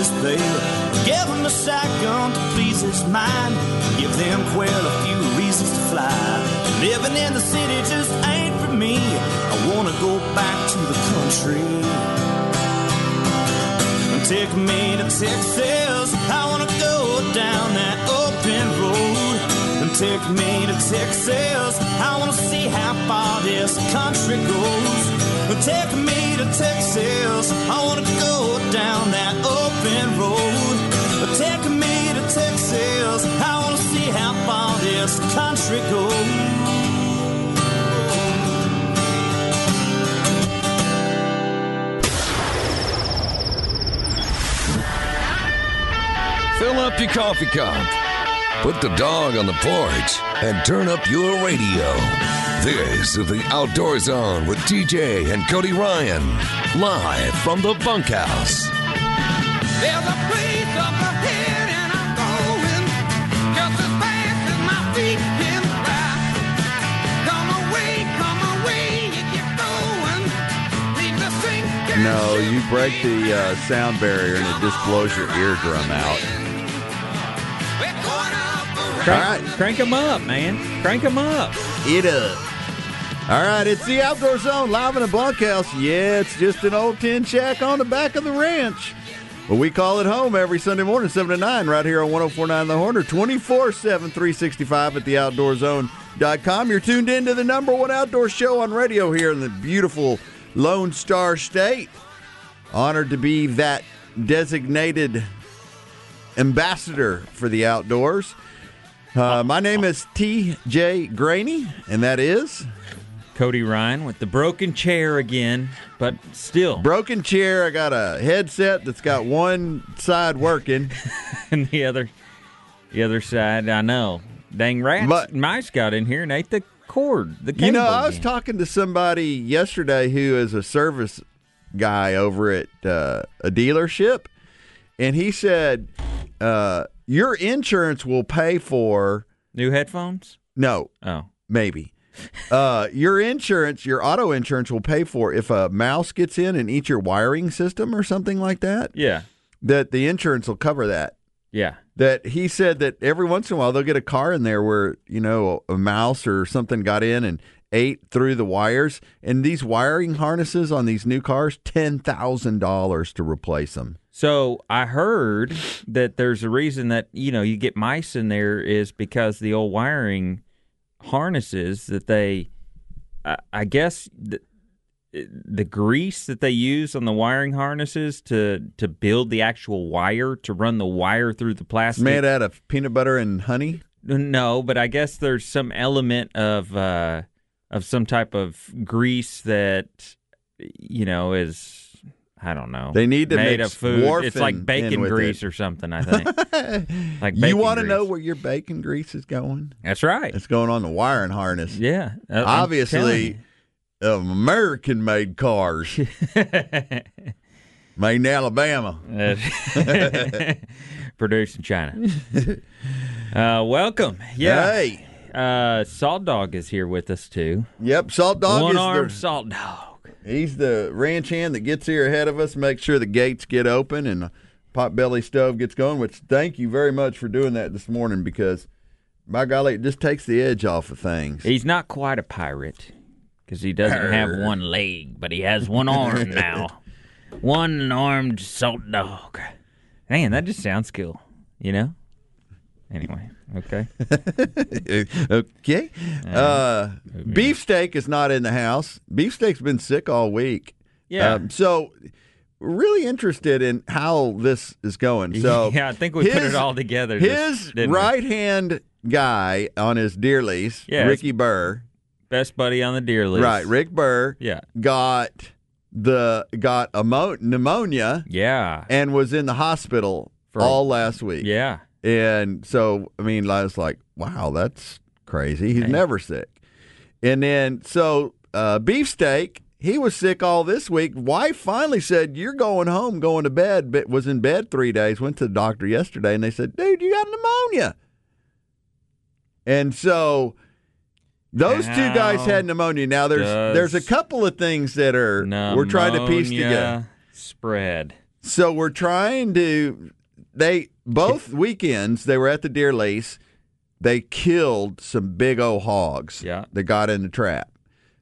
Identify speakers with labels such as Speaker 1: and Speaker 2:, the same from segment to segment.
Speaker 1: Corpus Give him a shotgun to please his mind. Give them quail a few reasons to fly. Living in the city just ain't for me. I wanna go back to the country. Take me to Texas. I wanna go down that open road. And take me to Texas. I wanna see how far this country goes. Take me to Texas. I wanna go down that open road. Take me to Texas. I wanna see how far this country goes.
Speaker 2: Fill up your coffee cup. Put the dog on the porch and turn up your radio. This is the Outdoor Zone with TJ and Cody Ryan, live from the bunkhouse.
Speaker 3: There's a place up ahead and I'm going just as fast as my feet can fly. Come away, come away, you get going. Leave the sink
Speaker 4: No, you break the uh, sound barrier and it just blows your eardrum out.
Speaker 3: We're going up the
Speaker 5: Crank,
Speaker 4: All right.
Speaker 5: crank them up, man. Crank them up.
Speaker 4: It up. All right, it's the Outdoor Zone live in a bunkhouse. Yeah, it's just an old tin shack on the back of the ranch. But we call it home every Sunday morning, 7 to 9, right here on 1049 The Horn, or 24 7, 365 at theoutdoorzone.com. You're tuned in to the number one outdoor show on radio here in the beautiful Lone Star State. Honored to be that designated ambassador for the outdoors. Uh, my name is T.J. Greaney, and that is
Speaker 5: Cody Ryan with the broken chair again, but still.
Speaker 4: broken chair. I got a headset that's got one side working.
Speaker 5: and the other, the other side, I know. Dang rats,
Speaker 4: But-
Speaker 5: mice got in here and ate the cord. The
Speaker 4: You know, I was
Speaker 5: again.
Speaker 4: talking to somebody yesterday who is a service guy over at uh, a dealership, and he said uh, your insurance will pay for
Speaker 5: New headphones?
Speaker 4: no,
Speaker 5: Oh,
Speaker 4: maybe. Uh, your insurance, your auto insurance will pay for if a mouse gets in and eats your wiring system or something like that.
Speaker 5: yeah,
Speaker 4: That the insurance will cover that.
Speaker 5: yeah.
Speaker 4: that he said that every once in a while they'll get a car in there where you know a mouse or something got in and ate through the wires and these wiring harnesses on these new cars ten thousand dollars to replace them
Speaker 5: So I heard that there's a reason that you know you get mice in there is because the old wiring harnesses that they, I, I guess the, the grease that they use on the wiring harnesses to to build the actual wire to run the wire through the plastic.
Speaker 4: made out of peanut butter and honey
Speaker 5: No, but I guess there's some element of uh, of some type of grease that you know is I don't know.
Speaker 4: They need to
Speaker 5: made
Speaker 4: mix
Speaker 5: food. It's like bacon grease
Speaker 4: it.
Speaker 5: or something. I think. like
Speaker 4: you want to know where your bacon grease is going
Speaker 5: That's right.
Speaker 4: it's going on the wiring harness
Speaker 5: Yeah. uh, I'm
Speaker 4: obviously american made cars made in alabama.
Speaker 5: Produced in China. Uh, welcome. Yeah.
Speaker 4: hey
Speaker 5: Uh, Salt Dog is here with us too.
Speaker 4: yep salt dog
Speaker 5: One
Speaker 4: is
Speaker 5: armed Salt Dog.
Speaker 4: He's the ranch hand that gets here ahead of us, makes sure the gates get open and the potbelly stove gets going. Which thank you very much for doing that this morning because, by golly, it just takes the edge off of things.
Speaker 5: He's not quite a pirate because he doesn't have one leg, but he has one arm now. One armed salt dog. Man, that just sounds cool, you know? Anyway, okay.
Speaker 4: okay, uh, beefsteak is not in the house. Beefsteak's been sick all week.
Speaker 5: Yeah.
Speaker 4: Um, so really interested in how this is going. So
Speaker 5: yeah, I think we put it all together.
Speaker 4: His right hand guy on his deer lease,
Speaker 5: Yes.
Speaker 4: Ricky Burr.
Speaker 5: best buddy on the deer list.
Speaker 4: Right, Rick Burr.
Speaker 5: Yeah.
Speaker 4: got the got amo- pneumonia
Speaker 5: Yeah.
Speaker 4: and was in the hospital
Speaker 5: For-
Speaker 4: all last week.
Speaker 5: Yeah.
Speaker 4: And so I mean I was like, wow, that's crazy. He's never sick. And then so uh beefsteak, he was sick all this week. Wife finally said, You're going home, going to bed, but was in bed three days, went to the doctor yesterday and they said, Dude, you got pneumonia. And so Those two guys had pneumonia. Now there's there's a couple of things that are we're trying to piece together.
Speaker 5: Spread.
Speaker 4: So we're trying to they both weekends they were at the deer lease. They killed some big old hogs.
Speaker 5: Yeah.
Speaker 4: That got in the trap.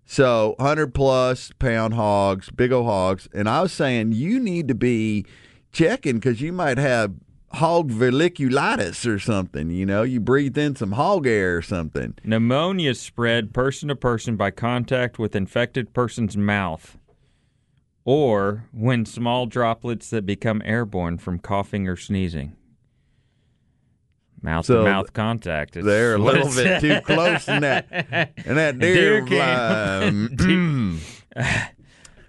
Speaker 4: So hundred plus pound hogs, big old hogs. And I was saying you need to be checking because you might have hog verliculitis or something. You know, you breathe in some hog air or something.
Speaker 5: Pneumonia spread person to person by contact with infected person's mouth or when small droplets that become airborne from coughing or sneezing. Mouth
Speaker 4: So
Speaker 5: to mouth contact. is
Speaker 4: They're a little
Speaker 5: it
Speaker 4: bit too close in that and that
Speaker 5: Deer
Speaker 4: deer. mm.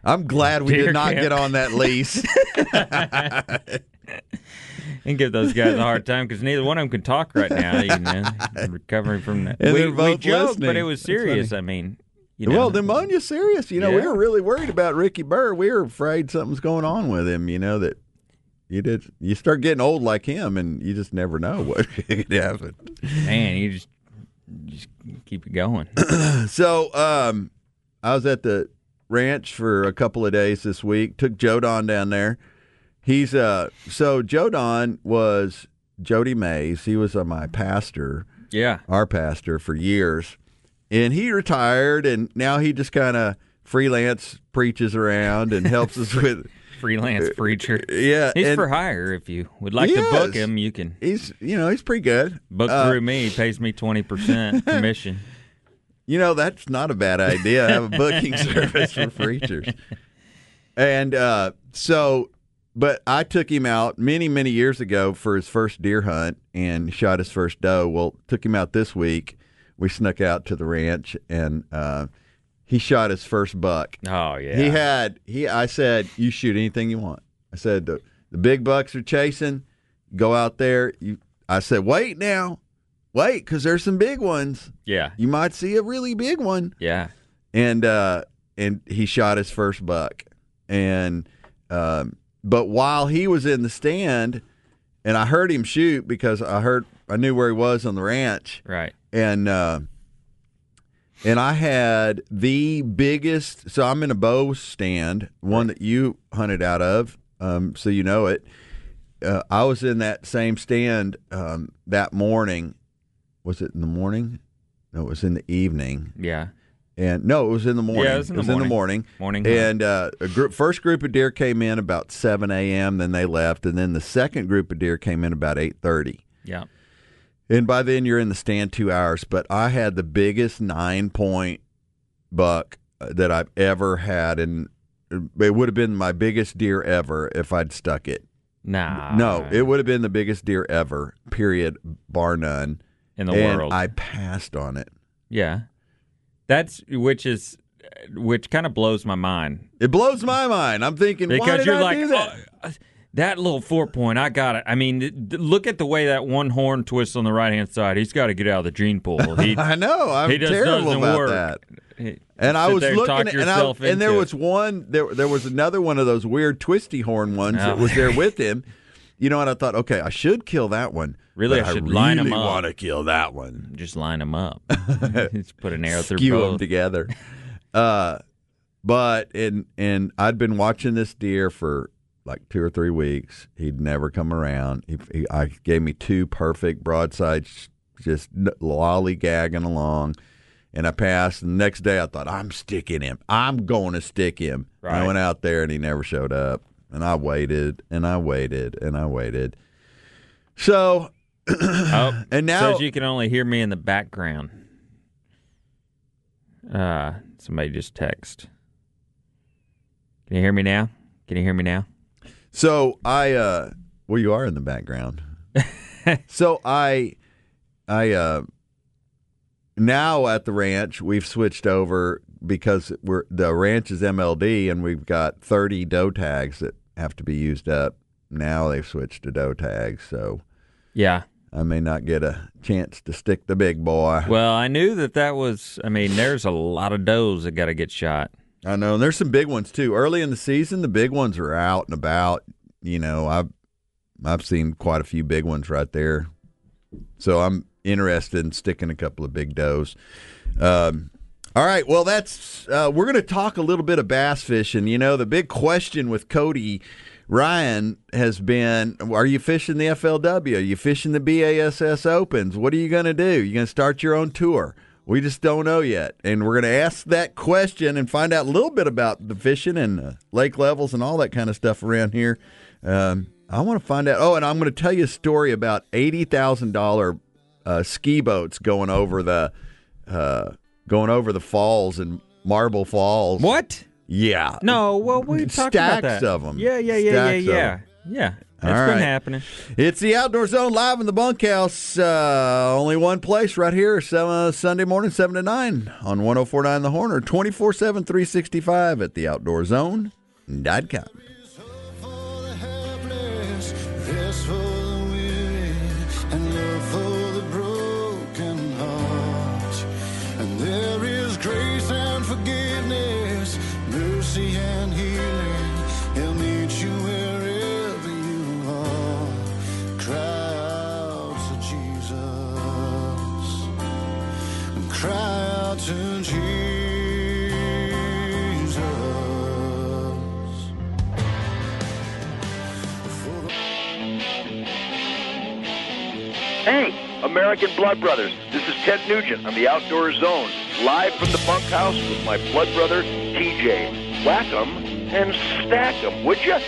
Speaker 4: I'm glad we
Speaker 5: Deer
Speaker 4: did not
Speaker 5: camp.
Speaker 4: get on that lease.
Speaker 5: and give those guys a hard time because neither one of them can talk right now. You know, recovering from that.
Speaker 4: And
Speaker 5: we,
Speaker 4: they're
Speaker 5: we
Speaker 4: both
Speaker 5: joked, but it was serious. I mean, you know,
Speaker 4: Well, pneumonia's serious. You know, we were really worried about Ricky Burr. We were afraid something's going on with him. You know that you did. You start getting old like him, and you just never know what could happen.
Speaker 5: man, you just just keep it going.
Speaker 4: So, um, I was at the ranch for a couple of days this week. Took Joe Don down there. He's uh, so Joe Don was Jody Mays. He was uh, my pastor.
Speaker 5: yeah,
Speaker 4: our pastor for years, and he retired, and now he just kind of freelance preaches around and helps us with.
Speaker 5: freelance preacher.
Speaker 4: Yeah,
Speaker 5: He's for hire. If you would like to book him, you can
Speaker 4: he's you know he's pretty good.
Speaker 5: book
Speaker 4: Uh,
Speaker 5: through me. He pays me twenty percent commission.
Speaker 4: You know that's not a bad idea. I have a booking service for preachers, and uh, so. But I took him out many, many years ago for his first deer hunt and shot his first doe. Well, took him out this week. We snuck out to the ranch and uh, he shot his first buck.
Speaker 5: Oh yeah,
Speaker 4: He had he. I said, "You shoot anything you want." I said, "The the big bucks are chasing. Go out there." You. I said, "Wait now, wait, because there's some big ones.
Speaker 5: yeah,
Speaker 4: You might see a really big one."
Speaker 5: yeah.
Speaker 4: And uh, and he shot his first buck, and um, but while he was in the stand, and I heard him shoot because I heard I knew where he was on the ranch
Speaker 5: Right.
Speaker 4: and uh, and I had the biggest. So I'm in a bow stand, one that you hunted out of, um, so you know it. Uh, I was in that same stand um, that morning. Was it in the morning? No, it was in the evening.
Speaker 5: Yeah.
Speaker 4: And no, it was in the morning.
Speaker 5: Yeah, it was in the
Speaker 4: morning.
Speaker 5: Morning hunt.
Speaker 4: And uh, a group, first group of deer came in about seven a.m. Then they left, and then the second group of deer came in about eight thirty.
Speaker 5: Yeah.
Speaker 4: And by then you're in the stand two hours. But I had the biggest nine point buck uh, that I've ever had, and it would have been my biggest deer ever if I'd stuck it.
Speaker 5: Nah.
Speaker 4: No, it would have been the biggest deer ever. Period, bar none.
Speaker 5: in the
Speaker 4: and
Speaker 5: world.
Speaker 4: I passed on it.
Speaker 5: yeah. That's which is which kind of blows my mind
Speaker 4: It blows my mind. I'm thinking, why
Speaker 5: because
Speaker 4: did
Speaker 5: you're
Speaker 4: I
Speaker 5: like
Speaker 4: do that?
Speaker 5: "Oh, little four point. I got it. I mean, th- look at the way that one horn twists on the right hand side. He's got to get out of the gene pool. He,
Speaker 4: I know. I'm
Speaker 5: he just
Speaker 4: terrible about
Speaker 5: work.
Speaker 4: that.
Speaker 5: He-
Speaker 4: And I was looking, at, and, I, and there was one, there, there was another one of those weird twisty horn ones that
Speaker 5: Oh.
Speaker 4: was there with him. You know, and I thought, okay, I should kill that one.
Speaker 5: Really, I should line 'em
Speaker 4: really
Speaker 5: up.
Speaker 4: want to kill that one.
Speaker 5: just line them up. just put an arrow through
Speaker 4: Skew them together. Uh, but and and I'd been watching this deer for like two or three weeks. He'd never come around. He, he I gave me two perfect broadsides, just lollygagging along. And I passed. And the next day, I thought, I'm sticking him. I'm going to stick him. And I went out there, and he never showed up. And I waited, and I waited, and I waited. So,
Speaker 5: Oh,
Speaker 4: and now
Speaker 5: says you can only hear me in the background. Uh, somebody just text. Can you hear me now? Can you hear me now?
Speaker 4: So I uh well you are in the background. so I I uh now at the ranch we've switched over because we're the ranch is MLD and we've got 30 doe tags that have to be used up. Now they've switched to doe tags, so
Speaker 5: Yeah.
Speaker 4: I may not get a chance to stick the big boy.
Speaker 5: Well, I knew that that was. I mean, there's a lot of does that got to get shot.
Speaker 4: I know, and there's some big ones too. Early in the season, the big ones are out and about. You know, I've I've seen quite a few big ones right there. So I'm interested in sticking a couple of big does. Um, all right. Well, that's uh, we're going to talk a little bit of bass fishing. You know, the big question with Cody Ryan has been: Are you fishing the FLW? Are you fishing the BASS Opens? What are you going to do? You going to start your own tour? We just don't know yet, and we're going to ask that question and find out a little bit about the fishing and uh, lake levels and all that kind of stuff around here. Um, I want to find out. Oh, and I'm going to tell you a story about eighty thousand dollar uh, ski boats going over the uh, going over the falls in Marble Falls.
Speaker 5: What?
Speaker 4: Yeah.
Speaker 5: No, well, we talked about that.
Speaker 4: Stacks of 'em.
Speaker 5: Yeah, yeah, yeah,
Speaker 4: Stacks
Speaker 5: yeah, yeah. Yeah, that's
Speaker 4: All
Speaker 5: been
Speaker 4: right.
Speaker 5: happening.
Speaker 4: It's the Outdoor Zone live in the bunkhouse. Uh, only one place right here, seven, uh, Sunday morning, 7 to 9 on 1049 The Horn or 24 7, 365 at theoutdoorzone.com.
Speaker 6: to Jesus.
Speaker 7: Hey, American Blood Brothers. This is Ted Nugent on the Outdoor Zone, live from the bunkhouse with my blood brother, TJ. Whack 'em and stack 'em, would you?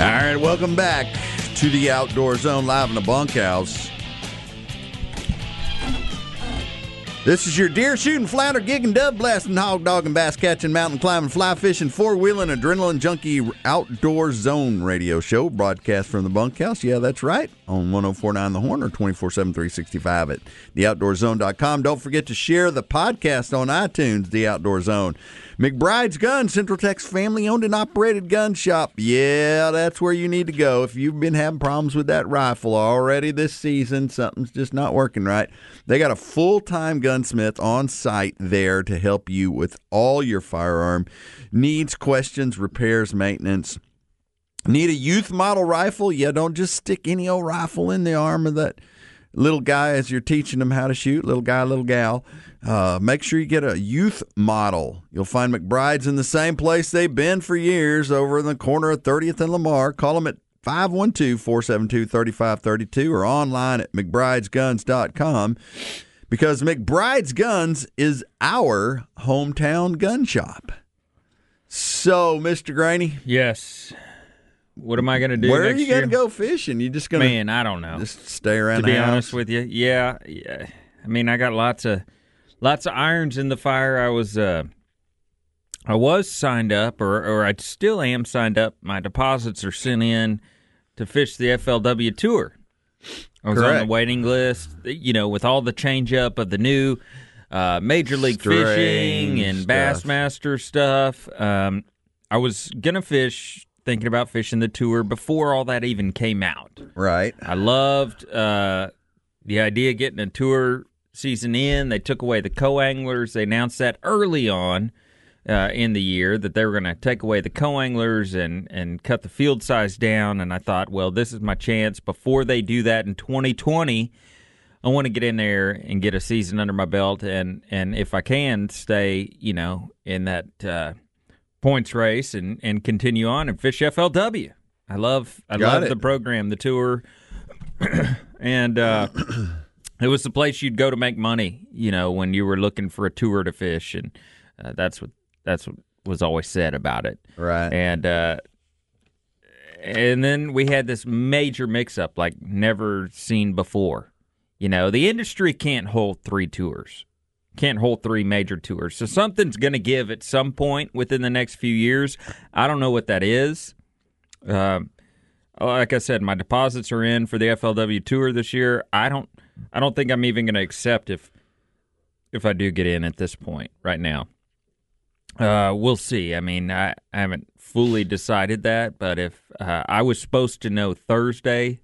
Speaker 4: All right, welcome back to the Outdoor Zone live in the bunkhouse. This is your deer shooting, flounder gigging, dove blasting, hog dogging, bass catching, mountain climbing, fly fishing, four wheeling, adrenaline junkie outdoor zone radio show broadcast from the bunkhouse. Yeah, that's right. On 1049 The Horn or 24 7 365 at theoutdoorzone.com. Don't forget to share the podcast on iTunes, The Outdoor Zone. McBride's Gun, Central Texas family owned and operated gun shop. Yeah, that's where you need to go. If you've been having problems with that rifle already this season, something's just not working right. They got a full time gunsmith on site there to help you with all your firearm needs, questions, repairs, maintenance. Need a youth model rifle? Yeah, don't just stick any old rifle in the arm of that little guy as you're teaching them how to shoot, little guy, little gal. Uh, make sure you get a youth model. You'll find McBride's in the same place they've been for years over in the corner of 30th and Lamar. Call them at 512 472 3532 or online at McBride'sGuns.com because McBride's Guns is our hometown gun shop. So, Mr. Greaney,
Speaker 5: Yes. What am I going to do
Speaker 4: where are you going to go fishing? You just going to
Speaker 5: Man, I don't know.
Speaker 4: just stay around
Speaker 5: to be
Speaker 4: house?
Speaker 5: honest with you, yeah, yeah. I mean, I got lots of lots of irons in the fire. I was uh I was signed up or or I still am signed up. My deposits are sent in to fish the FLW tour. I was on the waiting list, you know, with all the change up of the new uh, Major League Fishing and
Speaker 4: stuff.
Speaker 5: Bassmaster stuff. Um, I was gonna fish, thinking about fishing the tour before all that even came out.
Speaker 4: Right.
Speaker 5: I loved uh, the idea of getting a tour season in. They took away the co anglers. They announced that early on uh, in the year that they were going to take away the co anglers and, and cut the field size down. And I thought, well, this is my chance. Before they do that in 2020, I want to get in there and get a season under my belt. And, and if I can, stay, you know, in that uh, points race and, and continue on and fish FLW. I love I
Speaker 4: Got
Speaker 5: love
Speaker 4: it.
Speaker 5: the program, the tour, and uh, it was the place you'd go to make money. You know, when you were looking for a tour to fish, and uh, that's what that's what was always said about it.
Speaker 4: Right.
Speaker 5: And uh, and then we had this major mix-up like never seen before. You know, the industry can't hold three tours, can't hold three major tours. So something's going to give at some point within the next few years. I don't know what that is. Um, like I said, my deposits are in for the FLW tour this year. I don't, I don't think I'm even going to accept if, if I do get in at this point right now. Uh, we'll see. I mean, I, I haven't fully decided that, but if uh, I was supposed to know Thursday,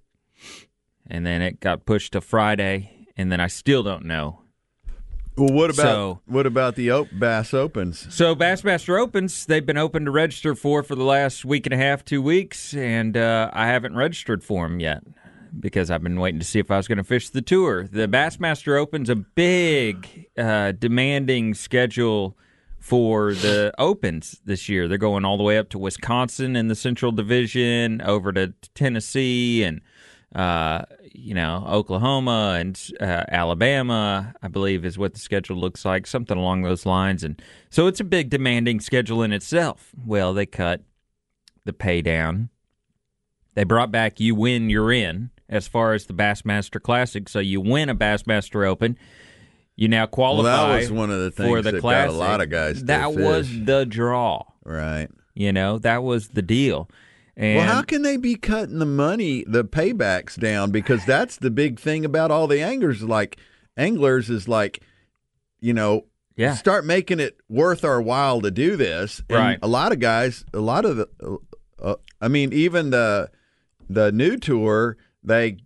Speaker 5: and then it got pushed to Friday, and then I still don't know.
Speaker 4: Well, what about
Speaker 5: So-
Speaker 4: what about the Bass Opens?
Speaker 5: So Bassmaster Opens, they've been open to register for for the last week and a half, two weeks, and uh, I haven't registered for them yet. because I've been waiting to see if I was going to fish the tour. The Bassmaster Open's a big, uh, demanding schedule for the Opens this year. They're going all the way up to Wisconsin in the Central Division, over to Tennessee, and uh, you know Oklahoma and uh, Alabama. I believe is what the schedule looks like, something along those lines. And so it's a big, demanding schedule in itself. Well, they cut the pay down. They brought back "You Win, You're In" as far as the Bassmaster Classic. So you win a Bassmaster Open. You now
Speaker 4: Well,
Speaker 5: qualify
Speaker 4: that was one of the
Speaker 5: for the
Speaker 4: that
Speaker 5: classic.
Speaker 4: got a lot of guys.
Speaker 5: That was the draw.
Speaker 4: right.
Speaker 5: You know, that was the deal. And
Speaker 4: well, how can they be cutting the money, the paybacks down? Because that's the big thing about all the anglers. Like anglers is like, you know,
Speaker 5: Yeah.
Speaker 4: start making it worth our while to do this. And
Speaker 5: Right.
Speaker 4: A lot of guys, a lot of the, uh, I mean, even the the new tour, they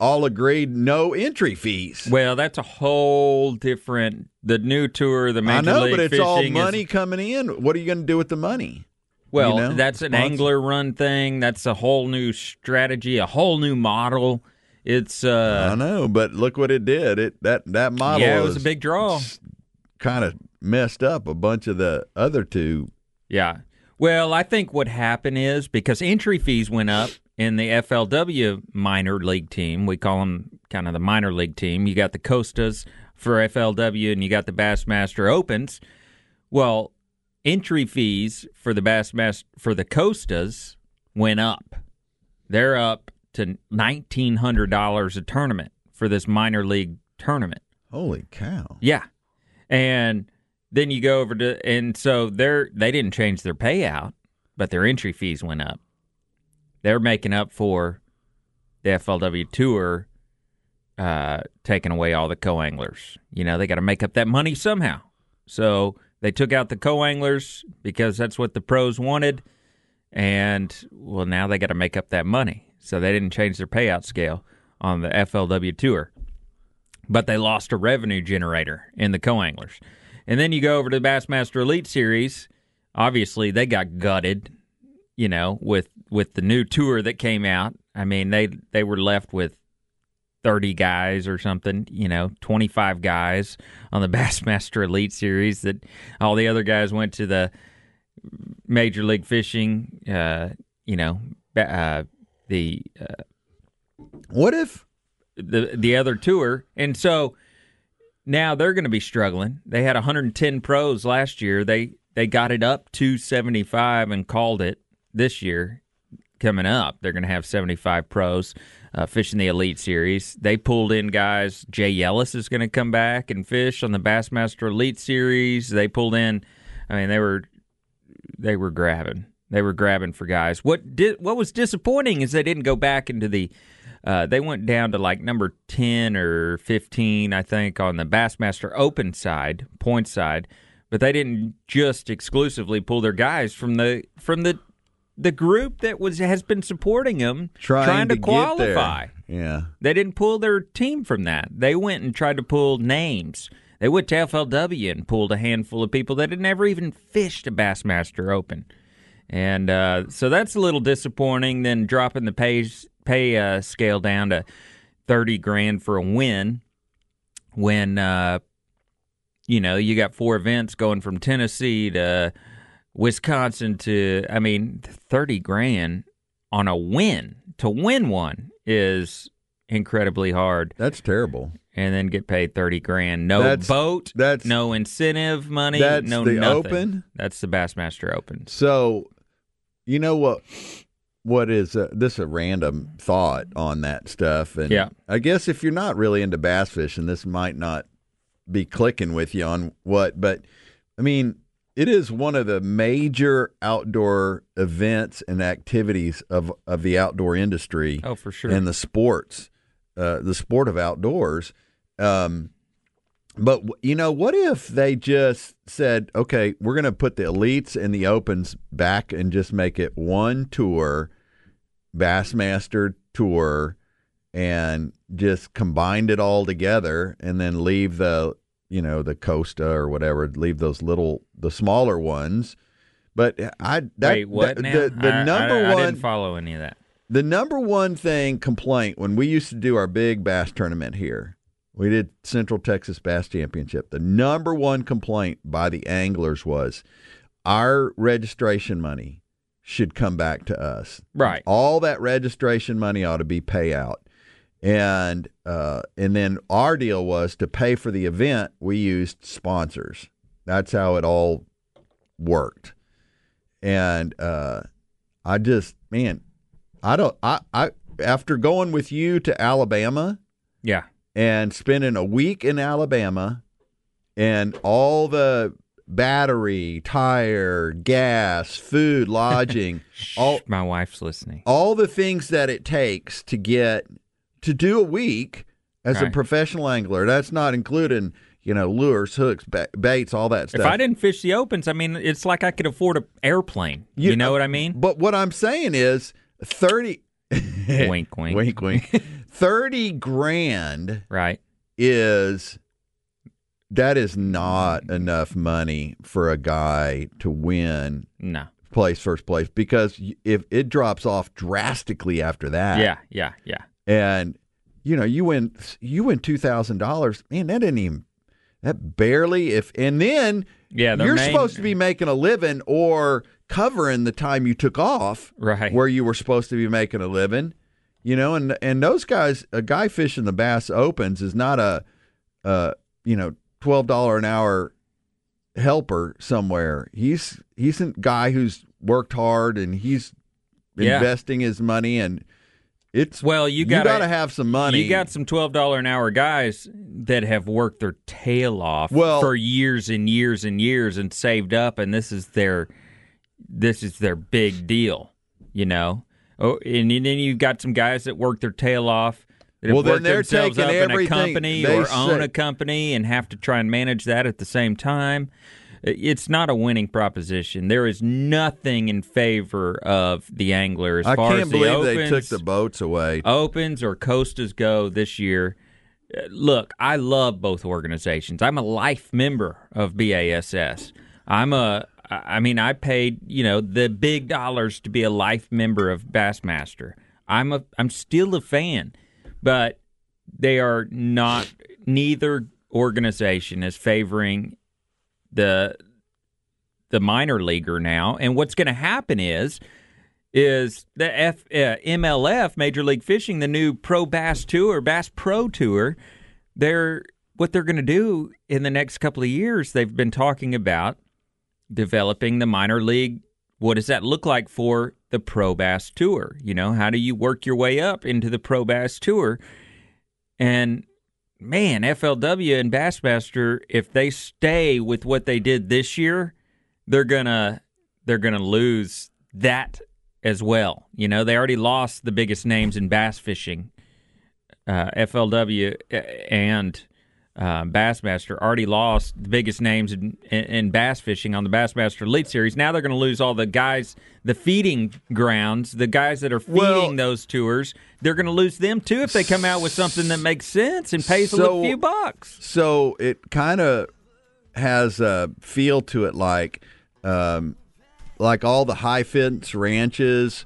Speaker 4: all agreed no entry fees.
Speaker 5: well, that's a whole different. The new tour, the major
Speaker 4: I know,
Speaker 5: league
Speaker 4: but it's all
Speaker 5: fishing is-
Speaker 4: money coming in. What are you going to do with the money?
Speaker 5: well,
Speaker 4: you know,
Speaker 5: that's an angler run thing. That's a whole new strategy, a whole new model. It's uh, I
Speaker 4: know, but look what it did. It that that model
Speaker 5: yeah, it was a big draw.
Speaker 4: kind of messed up a bunch of the other two.
Speaker 5: Yeah. Well, I think what happened is because entry fees went up in the FLW minor league team, we call them kind of the minor league team. You got the Costas for FLW and you got the Bassmaster Opens. Well, entry fees for the Bassmaster for the Costas went up. They're up to nineteen hundred dollars a tournament for this minor league tournament.
Speaker 4: Holy cow!
Speaker 5: Yeah. And then you go over to and so they're they didn't change their payout, but their entry fees went up. They're making up for the FLW tour uh taking away all the co-anglers. You know, they got to make up that money somehow. So they took out the co-anglers because that's what the pros wanted and well now they got to make up that money. So they didn't change their payout scale on the FLW tour but they lost a revenue generator in the co-anglers. And then you go over to the Bassmaster Elite Series. Obviously, they got gutted, you know, with with the new tour that came out. I mean, they they were left with 30 guys or something, you know, 25 guys on the Bassmaster Elite Series that all the other guys went to the Major League Fishing, uh, you know, uh, the uh,
Speaker 4: What if?
Speaker 5: the the other tour, and so now they're going to be struggling. They had 110 pros last year. They they got it up to 75 and called it this year. Coming up, they're going to have 75 pros uh, fishing the Elite Series. They pulled in guys. Jay Ellis is going to come back and fish on the Bassmaster Elite Series. They pulled in. I mean, they were they were grabbing. They were grabbing for guys. What did what was disappointing is they didn't go back into the. Uh, they went down to like number ten or fifteen, I think, on the Bassmaster Open side, point side, but they didn't just exclusively pull their guys from the from the the group that was has been supporting them,
Speaker 4: Trying,
Speaker 5: to,
Speaker 4: get
Speaker 5: qualify.
Speaker 4: Yeah.
Speaker 5: They didn't pull their team from that. They went and tried to pull names. They went to FLW and pulled a handful of people that had never even fished a Bassmaster Open. And uh, so that's a little disappointing. Then dropping the pay pay uh, scale down to thirty grand for a win, when uh, you know you got four events going from Tennessee to Wisconsin to I mean thirty grand on a win to win one is incredibly hard,
Speaker 4: That's terrible.
Speaker 5: and then get paid thirty grand. No
Speaker 4: That's-
Speaker 5: boat,
Speaker 4: that's-
Speaker 5: no incentive money,
Speaker 4: that's
Speaker 5: no
Speaker 4: the
Speaker 5: nothing.
Speaker 4: Open?
Speaker 5: That's the Bassmaster Open.
Speaker 4: So, you know what? What is uh, this? A random thought on that stuff, and
Speaker 5: Yeah.
Speaker 4: I guess if you're not really into bass fishing, this might not be clicking with you on what. But I mean, it is one of the major outdoor events and activities of of the outdoor industry.
Speaker 5: Oh, for sure.
Speaker 4: and the sports, uh, the sport of outdoors. Um, but you know, what if they just said, "Okay, we're going to put the elites and the opens back and just make it one tour, Bassmaster tour, and just combined it all together, and then leave the you know the Costa or whatever, leave those little the smaller ones." But I that,
Speaker 5: Wait, what
Speaker 4: the,
Speaker 5: now?
Speaker 4: the, the
Speaker 5: I-
Speaker 4: number
Speaker 5: I, I
Speaker 4: one
Speaker 5: didn't follow any of that.
Speaker 4: the number one thing complaint when we used to do our big bass tournament here, we did Central Texas Bass Championship. The number one complaint by the anglers was our registration money should come back to us.
Speaker 5: Right.
Speaker 4: All that registration money ought to be payout. And uh, and then our deal was to pay for the event. We used sponsors. That's how it all worked. And uh, I just man, I don't. I I after going with you to Alabama
Speaker 5: Yeah.
Speaker 4: and spending a week in Alabama and all the battery, tire, gas, food, lodging, all
Speaker 5: My wife's listening.
Speaker 4: all the things that it takes to get to do a week as a professional angler. That's not including, you know, lures, hooks, baits, all that stuff.
Speaker 5: If I didn't fish the opens, I mean, it's like I could afford an airplane. You, know uh, what I mean?
Speaker 4: But what I'm saying is 30
Speaker 5: wink, wink.
Speaker 4: wink wink 30 grand
Speaker 5: Right.
Speaker 4: is that is not enough money for a guy to win
Speaker 5: No.
Speaker 4: place first place because if it drops off drastically after that
Speaker 5: Yeah. Yeah. Yeah.
Speaker 4: And you know you win you win two thousand dollars man that didn't even that barely if and then
Speaker 5: Yeah,
Speaker 4: you're
Speaker 5: main-
Speaker 4: supposed to be making a living or covering the time you took off
Speaker 5: Right.
Speaker 4: where you were supposed to be making a living you know and and those guys a guy fishing the bass opens is not a uh you know twelve dollar an hour helper somewhere he's he's a guy who's worked hard and he's
Speaker 5: Yeah.
Speaker 4: investing his money and it's
Speaker 5: Well, you
Speaker 4: you
Speaker 5: gotta-
Speaker 4: got to have some money.
Speaker 5: You got some twelve dollar an hour guys that have worked their tail off
Speaker 4: Well-
Speaker 5: for years and years and years and saved up, and this is their this is their big deal. You know. Oh, and then you've got some guys that work their tail off. That
Speaker 4: Well, then they're taking
Speaker 5: up in a
Speaker 4: everything
Speaker 5: company
Speaker 4: they
Speaker 5: or own a company and have to try and manage that at the same time. It's not a winning proposition. There is nothing in favor of the angler as
Speaker 4: I
Speaker 5: far
Speaker 4: can't
Speaker 5: as the
Speaker 4: believe they took the boats away.
Speaker 5: opens or Costas go this year uh, look i love both organizations i'm a life member of bass i'm a I mean i paid you know the big dollars to be a life member of bassmaster i'm a i'm still a fan but they are not neither organization is favoring the the minor leaguer now. And what's going to happen is is the F, uh, MLF Major League Fishing the new Pro Bass Tour Bass Pro Tour they're what they're going to do in the next couple of years they've been talking about developing the minor league. What does that look like for the Pro Bass Tour? You know how do you work your way up into the Pro Bass Tour? And man, FLW and Bassmaster, if they stay with what they did this year, they're gonna they're gonna lose that as well. You know, they already lost the biggest names in bass fishing. Uh, FLW and uh, Bassmaster already lost the biggest names in, in, bass fishing on the Bassmaster Elite Series. Now they're going to lose all the guys, the feeding grounds, the guys that are feeding
Speaker 4: Well-
Speaker 5: those tours. They're going to lose them too if they come out with something that makes sense and pays
Speaker 4: So-
Speaker 5: a few bucks.
Speaker 4: So it kind of has a feel to it like um, like all the high fence ranches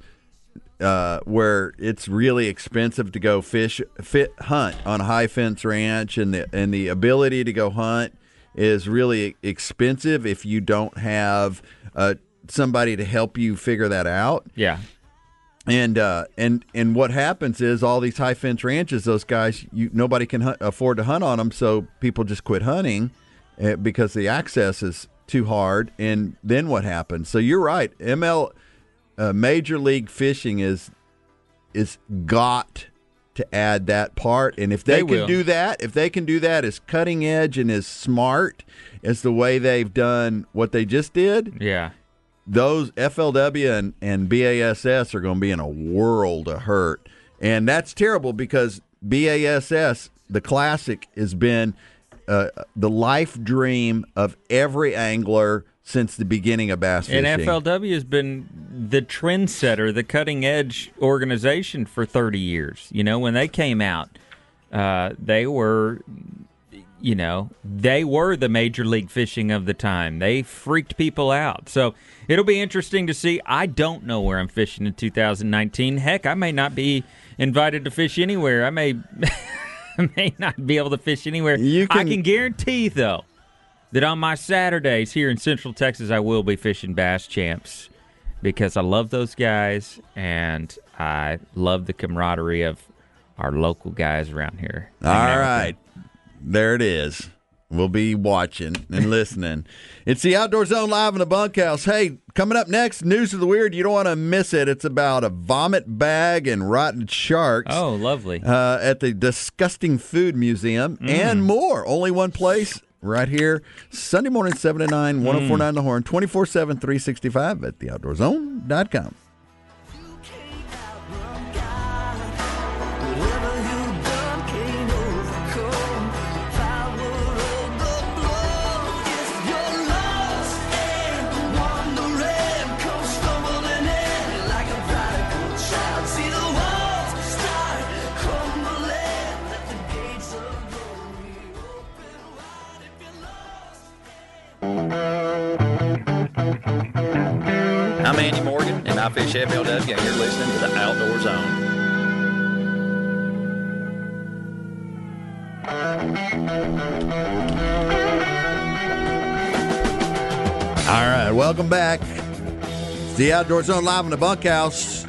Speaker 4: uh, where it's really expensive to go fish fit hunt on a high fence ranch and the and the ability to go hunt is really expensive if you don't have uh, somebody to help you figure that out
Speaker 5: Yeah.
Speaker 4: and uh, and and what happens is all these high fence ranches, those guys, you nobody can hunt, afford to hunt on them, so people just quit hunting uh, because the access is too hard. And then what happens? So you're right, ML, uh, Major League Fishing is is got to add that part, and if they,
Speaker 5: They
Speaker 4: can
Speaker 5: will.
Speaker 4: do that, if they can do that as cutting edge and as smart as the way they've done what they just did,
Speaker 5: Yeah.
Speaker 4: those FLW and, and BASS are going to be in a world of hurt. And that's terrible because BASS, the classic, has been uh, the life dream of every angler since the beginning of bass fishing.
Speaker 5: And FLW has been the trendsetter, the cutting edge organization for 30 years. You know, when they came out, uh, they were, you know, they were the major league fishing of the time. They freaked people out. So it'll be interesting to see. I don't know where I'm fishing in 2019. Heck, I may not be invited to fish anywhere. I may may not be able to fish anywhere.
Speaker 4: You
Speaker 5: I
Speaker 4: can-
Speaker 5: can guarantee though that on my Saturdays here in Central Texas, I will be fishing bass champs because I love those guys and I love the camaraderie of our local guys around here.
Speaker 4: All right. There it is. We'll be watching and listening. it's the Outdoor Zone live in the bunkhouse. Hey, coming up next, news of the weird. You don't want to miss it. It's about a vomit bag and rotten sharks.
Speaker 5: Oh, lovely.
Speaker 4: uh, at the Disgusting Food Museum and more. Only one place right here. Sunday morning, 7 to 9, hmm. 1049 The Horn, 24 7, 365 at theoutdoorzone.com.
Speaker 8: Morgan, and I fish FLW, and you're listening to the Outdoor Zone.
Speaker 4: All right, welcome back. It's the Outdoor Zone live in the bunkhouse.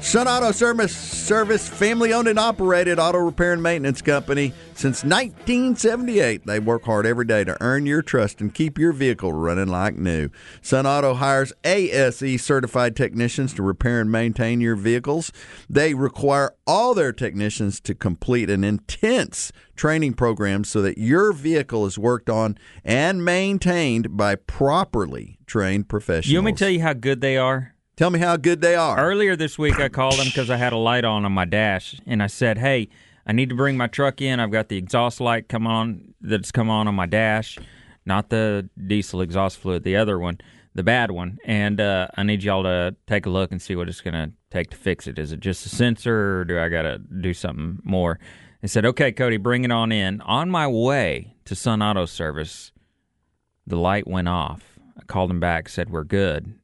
Speaker 4: Sun Auto Service, service family owned and operated auto repair and maintenance company since 1978. They work hard every day to earn your trust and keep your vehicle running like new. Sun Auto hires ASE certified technicians to repair and maintain your vehicles. They require all their technicians to complete an intense training program so that your vehicle is worked on and maintained by properly trained professionals.
Speaker 5: you want me to tell you how good they are?
Speaker 4: Tell me how good they are.
Speaker 5: Earlier this week, I called them because I had a light on on my dash, and I said, "Hey, I need to bring my truck in. I've got the exhaust light come on that's come on on my dash, not the diesel exhaust fluid, the other one, the bad one, and uh, I need y'all to take a look and see what it's going to take to fix it. Is it just a sensor, or do I got to do something more?" They said, "Okay, Cody, bring it on in." On my way to Sun Auto Service, the light went off. I called them back, said we're good.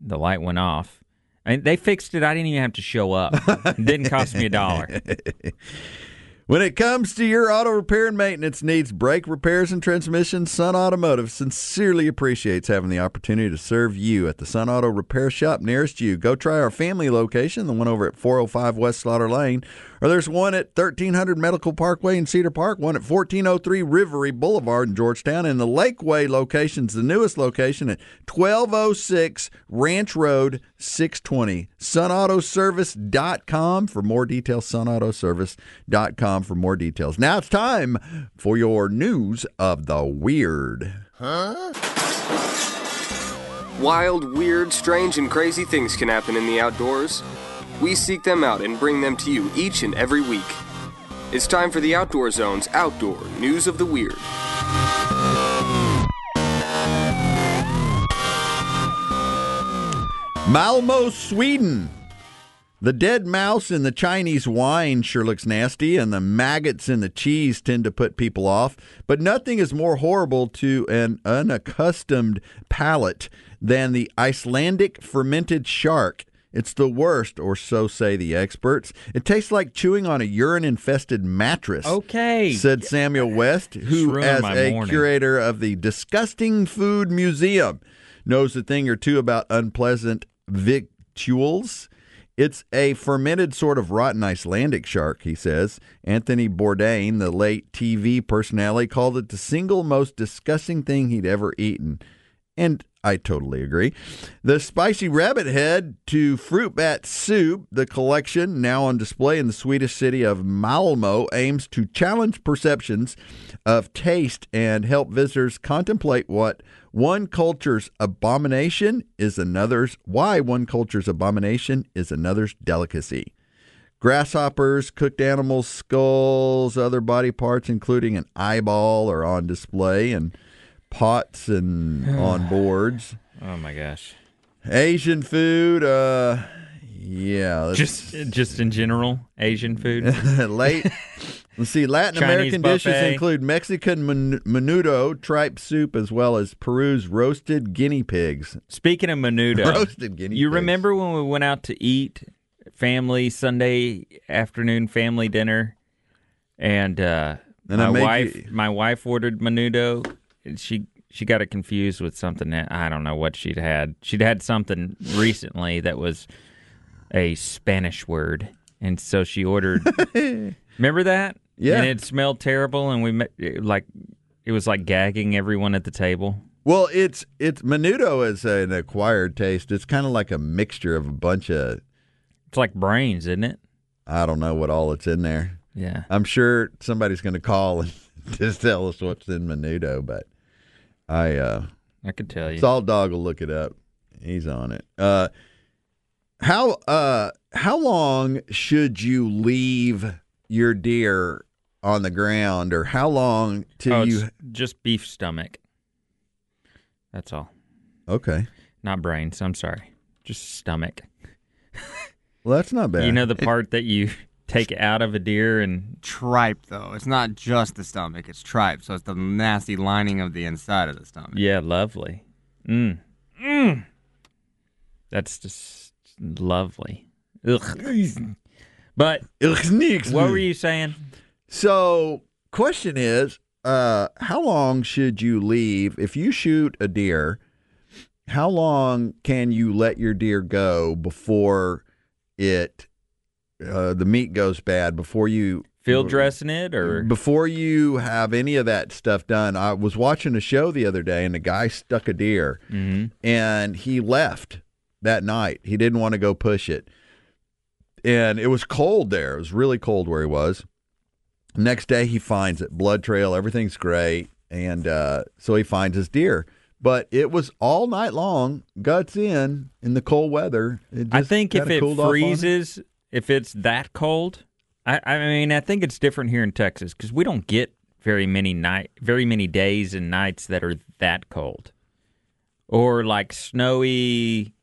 Speaker 5: The light went off. And they fixed it. I didn't even have to show up. It didn't cost me a dollar.
Speaker 4: When it comes to your auto repair and maintenance needs, brake repairs and transmission, Sun Automotive sincerely appreciates having the opportunity to serve you at the Sun Auto Repair Shop nearest you. Go try our family location, the one over at 405 West Slaughter Lane, or there's one at 1300 Medical Parkway in Cedar Park, one at 1403 Rivery Boulevard in Georgetown, and the Lakeway location's the newest location at 1206 Ranch Road 620. SunAutoservice.com for more details. SunAutoservice.com for more details. Now it's time for your news of the weird. Huh?
Speaker 9: Wild, weird, strange, and crazy things can happen in the outdoors. We seek them out and bring them to you each and every week. It's time for the Outdoor Zone's Outdoor News of the Weird.
Speaker 4: Malmo, Sweden. The dead mouse in the Chinese wine sure looks nasty, and the maggots in the cheese tend to put people off. But nothing is more horrible to an unaccustomed palate than the Icelandic fermented shark. It's the worst, or so say the experts. It tastes like chewing on a urine infested mattress.
Speaker 5: Okay.
Speaker 4: Said Samuel West, who, as a
Speaker 5: morning.
Speaker 4: curator of the Disgusting Food Museum, knows a thing or two about unpleasant victuals. It's a fermented sort of rotten Icelandic shark, he says. Anthony Bourdain, the late TV personality, called it the single most disgusting thing he'd ever eaten. And I totally agree. The spicy rabbit head to fruit bat soup, the collection now on display in the Swedish city of Malmo, aims to challenge perceptions of taste and help visitors contemplate what one culture's abomination is another's why one culture's abomination is another's delicacy. Grasshoppers, cooked animals, skulls, other body parts, including an eyeball, are on display and pots and on boards.
Speaker 5: Oh my gosh.
Speaker 4: Asian food, uh, Yeah, let's-
Speaker 5: Just just in general, Asian food.
Speaker 4: late. Let's see. Latin
Speaker 5: Chinese
Speaker 4: American dishes include Mexican men- menudo, tripe soup, as well as Peru's roasted guinea pigs.
Speaker 5: Speaking of menudo,
Speaker 4: Roasted guinea
Speaker 5: you
Speaker 4: pigs.
Speaker 5: remember when we went out to eat family Sunday afternoon family dinner, and uh,
Speaker 4: And
Speaker 5: my wife
Speaker 4: you-
Speaker 5: my wife ordered menudo. She she got it confused with something that I don't know what she'd had. She'd had something recently that was a Spanish word, and so she ordered. remember that?
Speaker 4: Yeah.
Speaker 5: and it smelled terrible, and we met, like it was like gagging everyone at the table.
Speaker 4: Well, it's it's menudo is an acquired taste. It's kind of like a mixture of a bunch of
Speaker 5: It's like brains, isn't it?
Speaker 4: I don't know what all it's in there.
Speaker 5: Yeah.
Speaker 4: I'm sure somebody's going to call and just tell us what's in menudo, but I uh
Speaker 5: I could tell you.
Speaker 4: Salt Dog will look it up. He's on it. Uh how uh how long should you leave your deer on the ground or how long till
Speaker 5: oh,
Speaker 4: you
Speaker 5: just beef stomach. That's all.
Speaker 4: Okay.
Speaker 5: Not brains. I'm sorry. Just stomach.
Speaker 4: Well, that's not bad.
Speaker 5: You know the part that you take out of a deer and
Speaker 10: Tripe, though. It's not just the stomach, it's tripe. So it's the nasty lining of the inside of the stomach.
Speaker 5: yeah, lovely. Mm. Mm. That's just lovely. Ugh. But what were you saying?
Speaker 4: So, question is, uh, how long should you leave if you shoot a deer? How long can you let your deer go before it uh, the meat goes bad? Before you
Speaker 5: Field dressing it or
Speaker 4: before you have any of that stuff done? I was watching a show the other day, and the guy stuck a deer,
Speaker 5: Mhm.
Speaker 4: and he left that night. He didn't want to go push it, and it was cold there. It was really cold where he was. Next day, he finds it, blood trail, everything's great, and uh, so he finds his deer. But it was all night long, guts in, in the cold weather. It
Speaker 5: I think if it
Speaker 4: cooled off on
Speaker 5: freezes, if it's that cold, I, I mean, I think it's different here in Texas because we don't get very many night, very many days and nights that are that cold, or like snowy,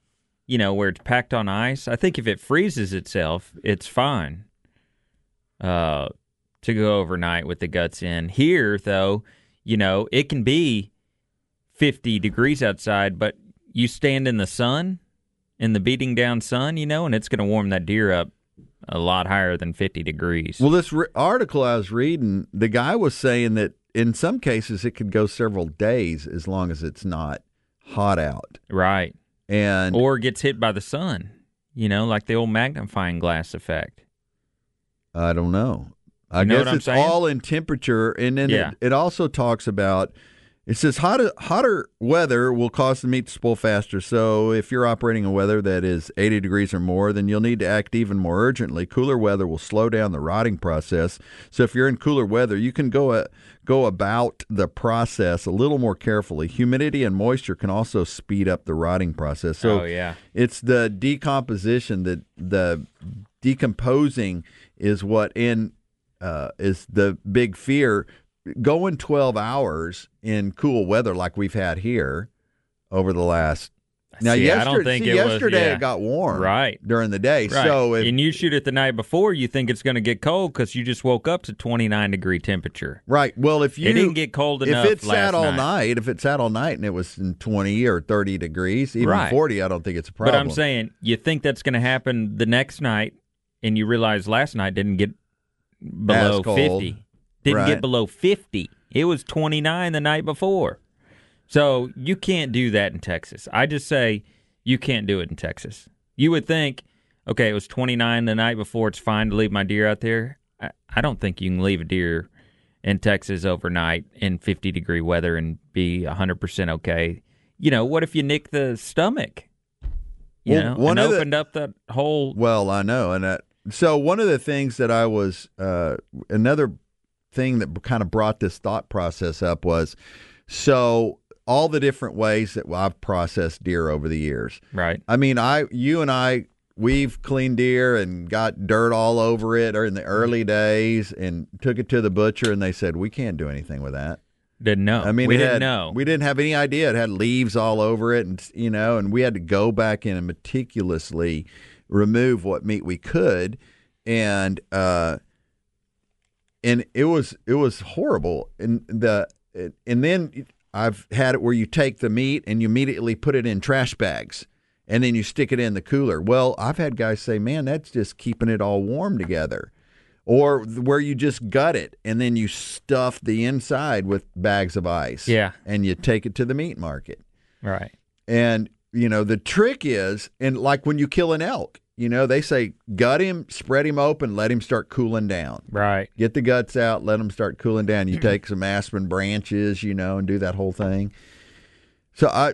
Speaker 5: you know, where it's packed on ice. I think if it freezes itself, it's fine. Uh, to go overnight with the guts in. Here, though, you know, it can be 50 degrees outside, but you stand in the sun, in the beating down sun, you know, and it's going to warm that deer up a lot higher than 50 degrees.
Speaker 4: Well, this re- article I was reading, the guy was saying that in some cases it could go several days as long as it's not hot out.
Speaker 5: right.
Speaker 4: And
Speaker 5: Or gets hit by the sun, you know, like the old magnifying glass effect.
Speaker 4: I don't know. I
Speaker 5: You know
Speaker 4: guess it's
Speaker 5: saying?
Speaker 4: all in temperature, and then
Speaker 5: Yeah.
Speaker 4: it, it also talks about. It says hotter, hotter weather will cause the meat to spoil faster. So if you're operating in weather that is 80 degrees or more, then you'll need to act even more urgently. Cooler weather will slow down the rotting process. So if you're in cooler weather, you can go uh, go about the process a little more carefully. Humidity and moisture can also speed up the rotting process. So
Speaker 5: Oh, yeah.
Speaker 4: it's the decomposition that the decomposing is what in uh, is the big fear going 12 hours in cool weather like we've had here over the last now
Speaker 5: See, I
Speaker 4: yesterday,
Speaker 5: don't think
Speaker 4: see,
Speaker 5: it was-
Speaker 4: yesterday
Speaker 5: yeah.
Speaker 4: it got warm
Speaker 5: Right.
Speaker 4: during the day
Speaker 5: Right.
Speaker 4: so if,
Speaker 5: and you shoot it the night before, you think it's going to get cold because you just woke up to 29 degree temperature.
Speaker 4: right well if you
Speaker 5: It didn't get cold enough
Speaker 4: if it sat all
Speaker 5: night.
Speaker 4: night if it sat all night and it was in 20 or 30 degrees even
Speaker 5: Right.
Speaker 4: 40 i don't think it's a problem
Speaker 5: But I'm saying you think that's going to happen the next night, and you realize last night didn't get below 50. Didn't
Speaker 4: Right.
Speaker 5: get below 50. It was 29 the night before. So you can't do that in Texas. I just say you can't do it in Texas. You would think, okay, it was 29 the night before. It's fine to leave my deer out there. I, I don't think you can leave a deer in Texas overnight in 50 degree weather and be 100% okay. You know, what if you nick the stomach? You
Speaker 4: Well,
Speaker 5: know,
Speaker 4: one
Speaker 5: and
Speaker 4: of the-
Speaker 5: opened up that whole.
Speaker 4: Well, I know, and that, so one of the things that I was uh, another thing that kind of brought this thought process up was so all the different ways that I've processed deer over the years.
Speaker 5: Right.
Speaker 4: I mean, I, you and I, we've cleaned deer and got dirt all over it, or in the early days, and took it to the butcher, and they said we can't do anything with that.
Speaker 5: Didn't know.
Speaker 4: I mean,
Speaker 5: we didn't
Speaker 4: had-
Speaker 5: know.
Speaker 4: We didn't have any idea. It had leaves all over it, and you know, and we had to go back in and meticulously remove what meat we could, and uh, and it was it was horrible. And the and then I've had it where you take the meat and you immediately put it in trash bags and then you stick it in the cooler. Well, I've had guys say, "Man, that's just keeping it all warm together." Or where you just gut it and then you stuff the inside with bags of ice.
Speaker 5: Yeah.
Speaker 4: And you take it to the meat market.
Speaker 5: Right.
Speaker 4: And you know, the trick is, and like when you kill an elk, you know, they say gut him, spread him open, let him start cooling down.
Speaker 5: Right.
Speaker 4: Get the guts out, let him start cooling down. You take some aspen branches, you know, and do that whole thing. So I,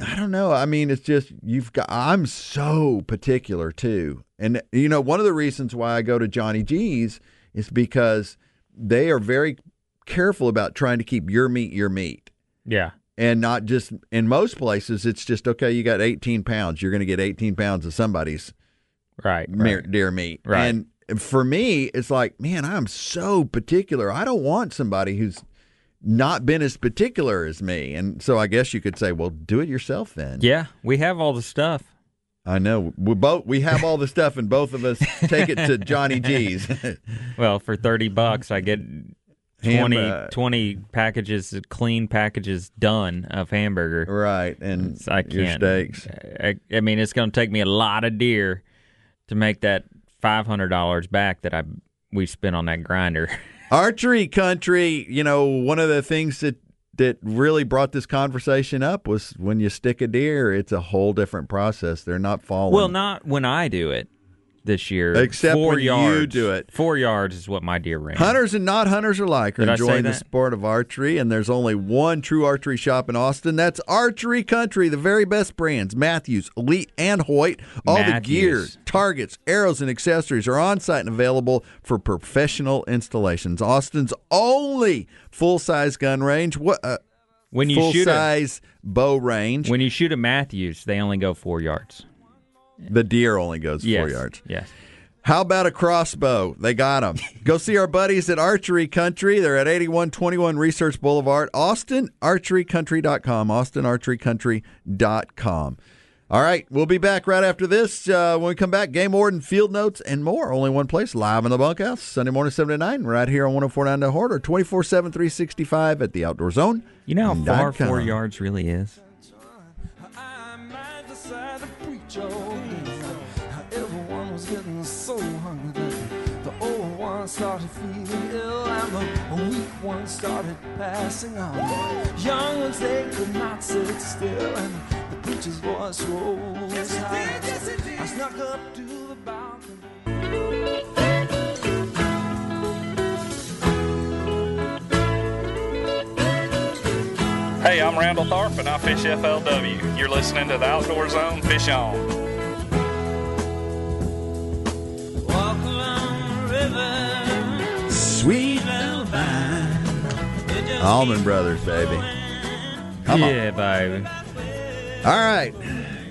Speaker 4: I don't know. I mean, it's just you've got. I'm so particular too, and you know, one of the reasons why I go to Johnny G's is because they are very careful about trying to keep your meat your meat
Speaker 5: Yeah.
Speaker 4: and not just in most places it's just okay you got 18 pounds you're going to get 18 pounds of somebody's
Speaker 5: Right.
Speaker 4: mere-
Speaker 5: right.
Speaker 4: deer meat
Speaker 5: Right.
Speaker 4: and for me it's like man i'm so particular i don't want somebody who's not been as particular as me and so i guess you could say well do it yourself then
Speaker 5: Yeah, we have all the stuff.
Speaker 4: i know we both we have all the stuff and both of us take it to johnny g's
Speaker 5: Well, for 30 bucks, I get 20,
Speaker 4: Ham, uh,
Speaker 5: 20 packages, clean packages done of hamburger.
Speaker 4: right and
Speaker 5: I can't.
Speaker 4: your steaks
Speaker 5: I, I mean, it's going to take me a lot of deer to make that $500 back that I we spent on that grinder.
Speaker 4: archery country you know one of the things that that really brought this conversation up was when you stick a deer it's a whole different process. They're not falling.
Speaker 5: Well, not when I do it this year.
Speaker 4: Except
Speaker 5: Four
Speaker 4: when you
Speaker 5: yards,
Speaker 4: do it.
Speaker 5: Four yards is what my deer ran.
Speaker 4: Hunters and not hunters alike are
Speaker 5: Did
Speaker 4: enjoying the sport of archery, and there's only one true archery shop in Austin. That's Archery Country, the very best brands Mathews, Elite, and Hoyt. All the gear, targets, arrows, and accessories are on site and available for professional installations. Austin's only full size gun range. What? Uh,
Speaker 5: When you
Speaker 4: full
Speaker 5: shoot a,
Speaker 4: size bow range.
Speaker 5: when you shoot a Mathews, they only go four yards.
Speaker 4: The deer only goes
Speaker 5: yes.
Speaker 4: four yards.
Speaker 5: Yes.
Speaker 4: How about a crossbow? They got them. Go see our buddies at Archery Country. They're at 8121 Research Boulevard, Austin, AustinArcheryCountry.com, AustinArcheryCountry.com. All right, we'll be back right after this. Uh, when we come back, game warden, field notes, and more. Only one place, live in the bunkhouse, Sunday morning, 7 to 9, right here on 1049 The Horn or 24 7, 365 at the Outdoor Zone.
Speaker 5: You know how far four yards really is?
Speaker 6: One started feeling ill, and the weak ones started passing on. Young ones they could not sit still, and the preacher's voice rose high. I snuck up to the balcony.
Speaker 11: Hey, I'm Randall Tharp and I fish FLW. You're listening to the Outdoor Zone Fish On.
Speaker 4: Allman Brothers, baby. Come on.
Speaker 5: yeah, baby.
Speaker 4: All right.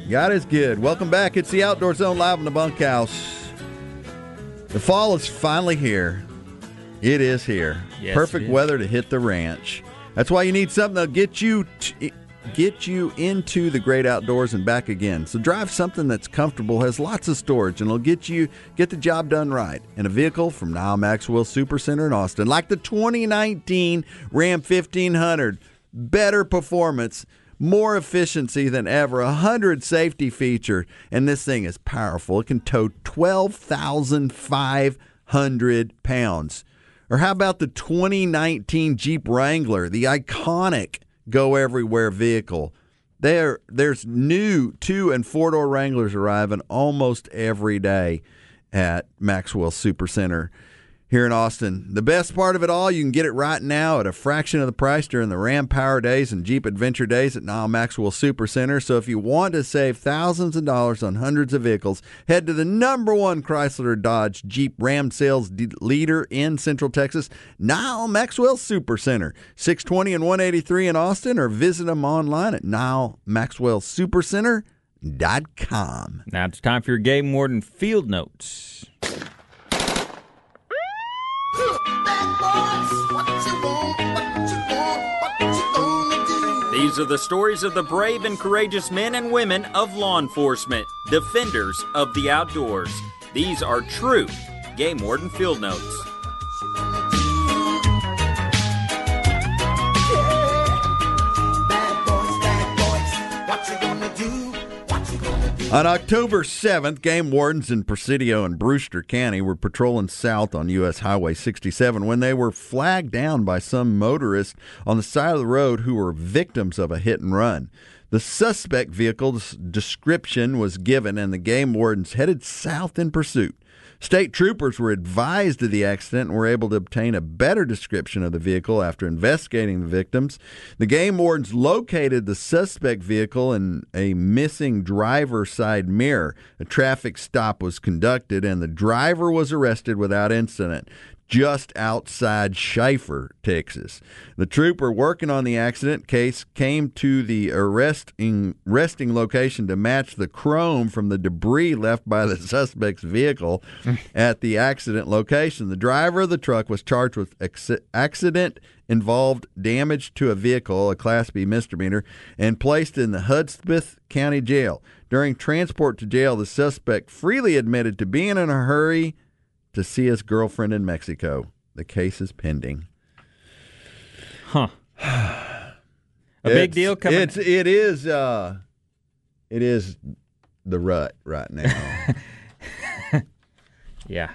Speaker 4: God is good. Welcome back. It's the Outdoor Zone live in the bunkhouse. The fall is finally here. It is here.
Speaker 5: Yes,
Speaker 4: Perfect
Speaker 5: it is.
Speaker 4: weather to hit the ranch. That's why you need something that'll get you t- get you into the great outdoors and back again. So drive something that's comfortable, has lots of storage, and it'll get you get the job done right. In a vehicle from Nyle Maxwell Super Center in Austin, like the 2019 Ram 1500, better performance more efficiency than ever, a hundred safety feature, and this thing is powerful. It can tow twelve thousand five hundred pounds. Or how about the 2019 Jeep Wrangler, the iconic go everywhere vehicle? There, there's new two and four door Wranglers arriving almost every day at Maxwell Super Center here in Austin. The best part of it all, you can get it right now at a fraction of the price during the Ram Power Days and Jeep Adventure Days at Nyle Maxwell Super Center. So if you want to save thousands of dollars on hundreds of vehicles, head to the number one Chrysler Dodge Jeep Ram sales leader in Central Texas, Nyle Maxwell Super Center, 620 and 183 in Austin, or visit them online at nylemaxwellsupercenter.com.
Speaker 5: Now it's time for your game warden field notes.
Speaker 12: These are the stories of the brave and courageous men and women of law enforcement, defenders of the outdoors. These are true Game Warden Field Notes.
Speaker 4: On October 7th, game wardens in Presidio and Brewster County were patrolling south on U.S. Highway 67 when they were flagged down by some motorists on the side of the road who were victims of a hit and run. The suspect vehicle's description was given, and the game wardens headed south in pursuit. State troopers were advised of the accident and were able to obtain a better description of the vehicle after investigating the victims. The game wardens located the suspect vehicle in a missing driver side mirror. A traffic stop was conducted and the driver was arrested without incident just outside Shafter, Texas. The trooper working on the accident case came to the arresting resting location to match the chrome from the debris left by the suspect's vehicle at the accident location. The driver of the truck was charged with acc- accident involved damage to a vehicle, a Class B misdemeanor, and placed in the Hudspeth County Jail. During transport to jail, the suspect freely admitted to being in a hurry to see his girlfriend in Mexico. The case is pending.
Speaker 5: Huh. A big deal coming.
Speaker 4: It's it is uh it is the rut right now.
Speaker 5: Yeah,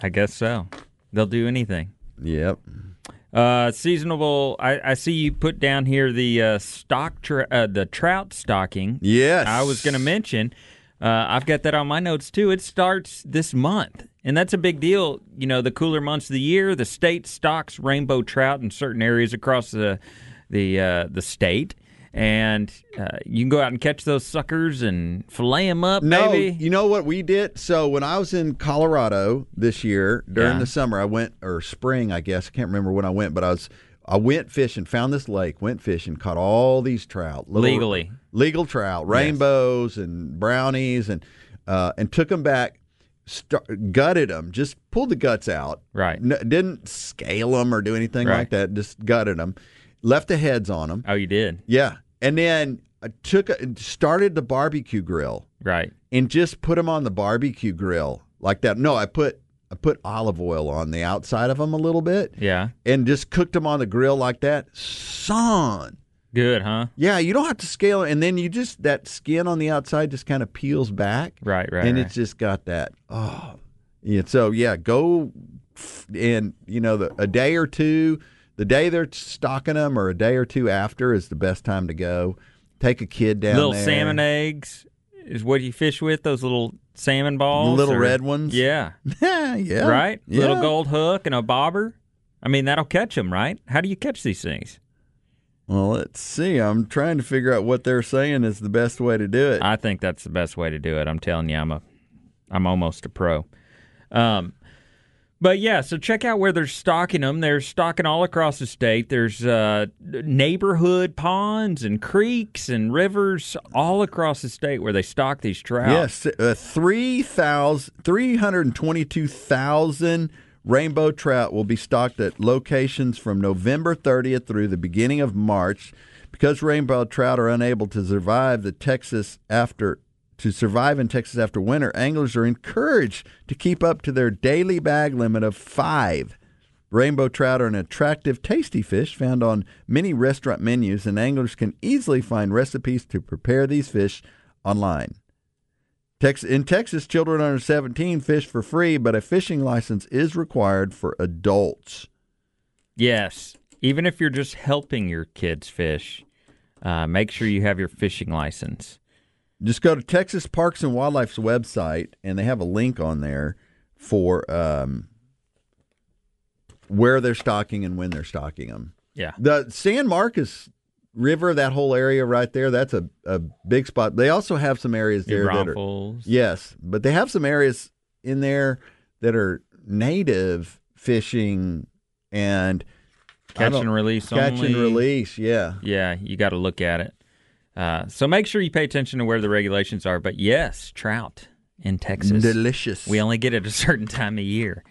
Speaker 5: I guess so. They'll do anything.
Speaker 4: Yep.
Speaker 5: Uh, seasonable. I, I see you put down here the uh, stock, tra- uh, the trout stocking.
Speaker 4: Yes.
Speaker 5: I was going to mention. Uh, I've got that on my notes too. It starts this month, and that's a big deal. You know, the cooler months of the year, the state stocks rainbow trout in certain areas across the the uh, the state, and uh, you can go out and catch those suckers and fillet them up.
Speaker 4: No,
Speaker 5: baby.
Speaker 4: you know what we did? So when I was in Colorado this year during
Speaker 5: Yeah.
Speaker 4: the summer, I went or spring, I guess. I can't remember when I went, but I was I went fishing, found this lake, went fishing, caught all these trout, little-
Speaker 5: Legally.
Speaker 4: legal trout, rainbows and brownies, and uh, and took them back. Start, gutted them, just pulled the guts out.
Speaker 5: Right.
Speaker 4: N- didn't scale them or do anything
Speaker 5: Right.
Speaker 4: like that. Just gutted them, left the heads on them.
Speaker 5: Oh, you did.
Speaker 4: Yeah, and then I took a, started the barbecue grill
Speaker 5: Right.
Speaker 4: and just put them on the barbecue grill like that. No, I put I put olive oil on the outside of them a little bit
Speaker 5: Yeah.
Speaker 4: and just cooked them on the grill like that. Son,
Speaker 5: Good, huh?
Speaker 4: yeah, you don't have to scale it, and then you just that skin on the outside just kind of peels back,
Speaker 5: Right. Right.
Speaker 4: and
Speaker 5: right.
Speaker 4: it's just got that. Oh, yeah. So yeah, go and you know the a day or two, the day they're stocking them, or a day or two after is the best time to go. Take a kid down
Speaker 5: little
Speaker 4: there.
Speaker 5: salmon eggs is what you fish with. Those little salmon balls,
Speaker 4: little
Speaker 5: or-
Speaker 4: red ones?
Speaker 5: Yeah,
Speaker 4: yeah,
Speaker 5: right.
Speaker 4: Yeah.
Speaker 5: Little gold hook and a bobber. I mean, that'll catch them, right? How do you catch these things?
Speaker 4: Well, let's see. I'm trying to figure out what they're saying is the best way to do it.
Speaker 5: I think that's the best way to do it. I'm telling you, I'm a, I'm almost a pro. Um, but yeah, so check out where they're stocking them. They're stocking all across the state. There's uh, neighborhood ponds and creeks and rivers all across the state where they stock these trout.
Speaker 4: Yes, uh, 3,000 322,000 rainbow trout will be stocked at locations from November 30th through the beginning of March. Because rainbow trout are unable to survive the Texas after to survive in Texas after winter, anglers are encouraged to keep up to their daily bag limit of 5. Rainbow trout are an attractive, tasty fish found on many restaurant menus, and anglers can easily find recipes to prepare these fish online. Tex- in Texas, children under 17 fish for free, but a fishing license is required for adults.
Speaker 5: Yes. Even if you're just helping your kids fish, uh, make sure you have your fishing license.
Speaker 4: Just go to Texas Parks and Wildlife's website, and they have a link on there for um, where they're stocking and when they're stocking them.
Speaker 5: Yeah.
Speaker 4: The San Marcos River, that whole area right there, that's a, a big spot. They also have some areas there that are yes, but they have some areas in there that are native fishing and
Speaker 5: Catch and release
Speaker 4: catch
Speaker 5: only.
Speaker 4: and release. Yeah,
Speaker 5: Yeah, you got to look at it. Uh, so make sure you pay attention to where the regulations are. But yes, trout in Texas.
Speaker 4: delicious.
Speaker 5: We only get it a certain time of year.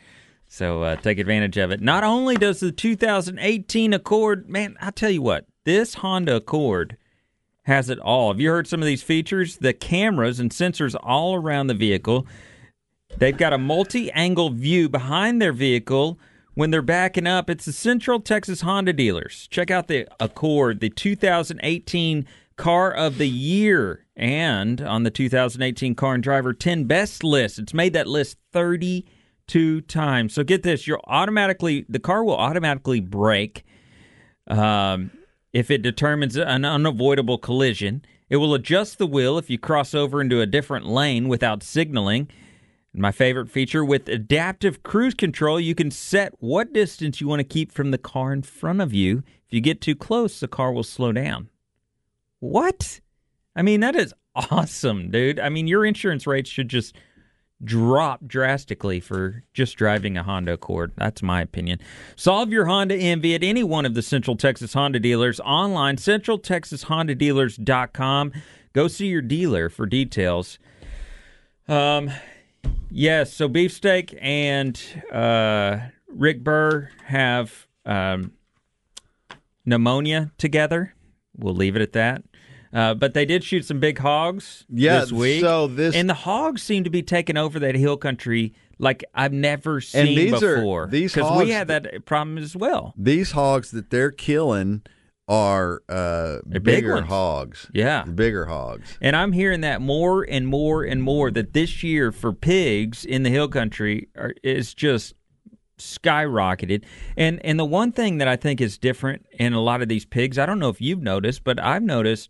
Speaker 5: So uh, take advantage of it. Not only does the 2018 Accord, man, I tell you what, this Honda Accord has it all. Have you heard some of these features? The cameras and sensors all around the vehicle. They've got a multi-angle view behind their vehicle when they're backing up. It's the Central Texas Honda dealers. Check out the Accord, the 2018 Car of the Year, and on the 2018 Car and Driver 10 Best list. It's made that list 32 times. So get this: you'll automatically the car will automatically brake um, if it determines an unavoidable collision. It will adjust the wheel if you cross over into a different lane without signaling. My favorite feature with adaptive cruise control, you can set what distance you want to keep from the car in front of you. If you get too close, the car will slow down. What? I mean, that is awesome, dude. I mean, your insurance rates should just drop drastically for just driving a Honda Accord. That's my opinion. Solve your Honda envy at any one of the Central Texas Honda dealers online, centraltexashondadealers.com. Go see your dealer for details. Um, yes, so Beefsteak and uh, Rick Burr have um, pneumonia together. We'll leave it at that. Uh, but they did shoot some big hogs
Speaker 4: Yeah,
Speaker 5: this week.
Speaker 4: so this-
Speaker 5: and the hogs seem to be taking over that hill country like I've never seen
Speaker 4: And these are-
Speaker 5: before.
Speaker 4: these
Speaker 5: because we had that problem as well.
Speaker 4: These hogs that they're killing are uh, bigger hogs.
Speaker 5: Yeah.
Speaker 4: bigger hogs.
Speaker 5: And I'm hearing that more and more and more that this year for pigs in the hill country are, is just skyrocketed. And and the one thing that I think is different in a lot of these pigs, I don't know if you've noticed, but I've noticed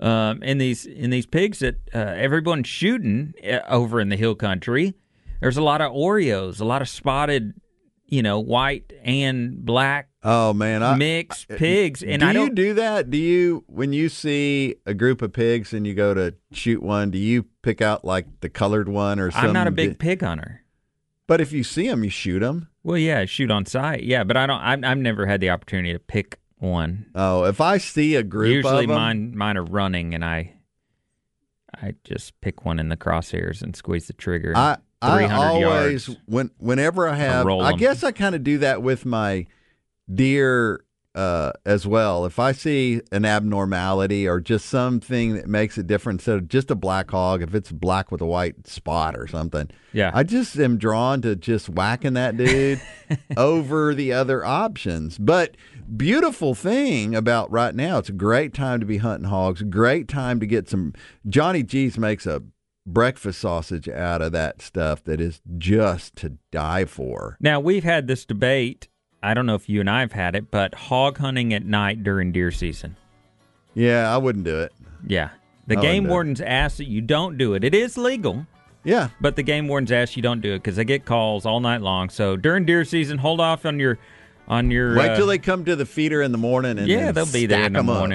Speaker 5: um, in these in these pigs that uh, everyone's shooting uh, over in the hill country. There's a lot of Oreos, a lot of spotted, you know, white and black
Speaker 4: Oh man, I,
Speaker 5: mixed pigs. And
Speaker 4: do
Speaker 5: I
Speaker 4: you
Speaker 5: don't
Speaker 4: do that? Do you when you see a group of pigs and you go to shoot one? Do you pick out like the colored one or something?
Speaker 5: I'm not a big pig hunter.
Speaker 4: But if you see them, you shoot them.
Speaker 5: Well, yeah, shoot on sight. Yeah, but I don't. I've, I've never had the opportunity to pick one.
Speaker 4: Oh, if I see a group
Speaker 5: Usually, mine mine are running, and I I just pick one in the crosshairs and squeeze the trigger.
Speaker 4: I I always
Speaker 5: yards.
Speaker 4: when whenever I have I guess I kind of do that with my deer uh, as well. If I see an abnormality or just something that makes it different instead of just a black hog, if it's black with a white spot or something,
Speaker 5: Yeah.
Speaker 4: I just am drawn to just whacking that dude over the other options. But beautiful thing about right now, it's a great time to be hunting hogs. Great time to get some. Johnny G's makes a breakfast sausage out of that stuff that is just to die for.
Speaker 5: Now we've had this debate. I don't know if you and I have had it, but hog hunting at night during deer season.
Speaker 4: Yeah, I wouldn't do it.
Speaker 5: Yeah, the
Speaker 4: I
Speaker 5: game wardens ask that you don't do it. It is legal.
Speaker 4: Yeah,
Speaker 5: but the game wardens ask you don't do it because they get calls all night long. So during deer season, hold off on your on your.
Speaker 4: Wait
Speaker 5: uh,
Speaker 4: till they come to the feeder in the morning and
Speaker 5: yeah, they'll be there in the
Speaker 4: 'em up.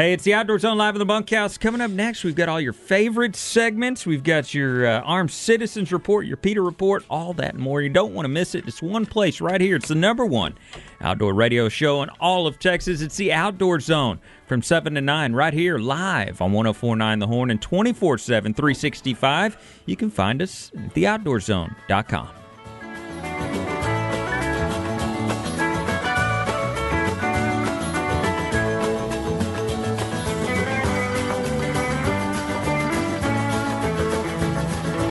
Speaker 5: Hey, it's the Outdoor Zone live in the bunkhouse. Coming up next, we've got all your favorite segments. We've got your uh, Armed Citizens Report, your Peter Report, all that and more. You don't want to miss it. It's one place right here. It's the number one outdoor radio show in all of Texas. It's the Outdoor Zone from 7 to 9 right here live on 1049 The Horn and 24 7, 365. You can find us at theoutdoorzone.com.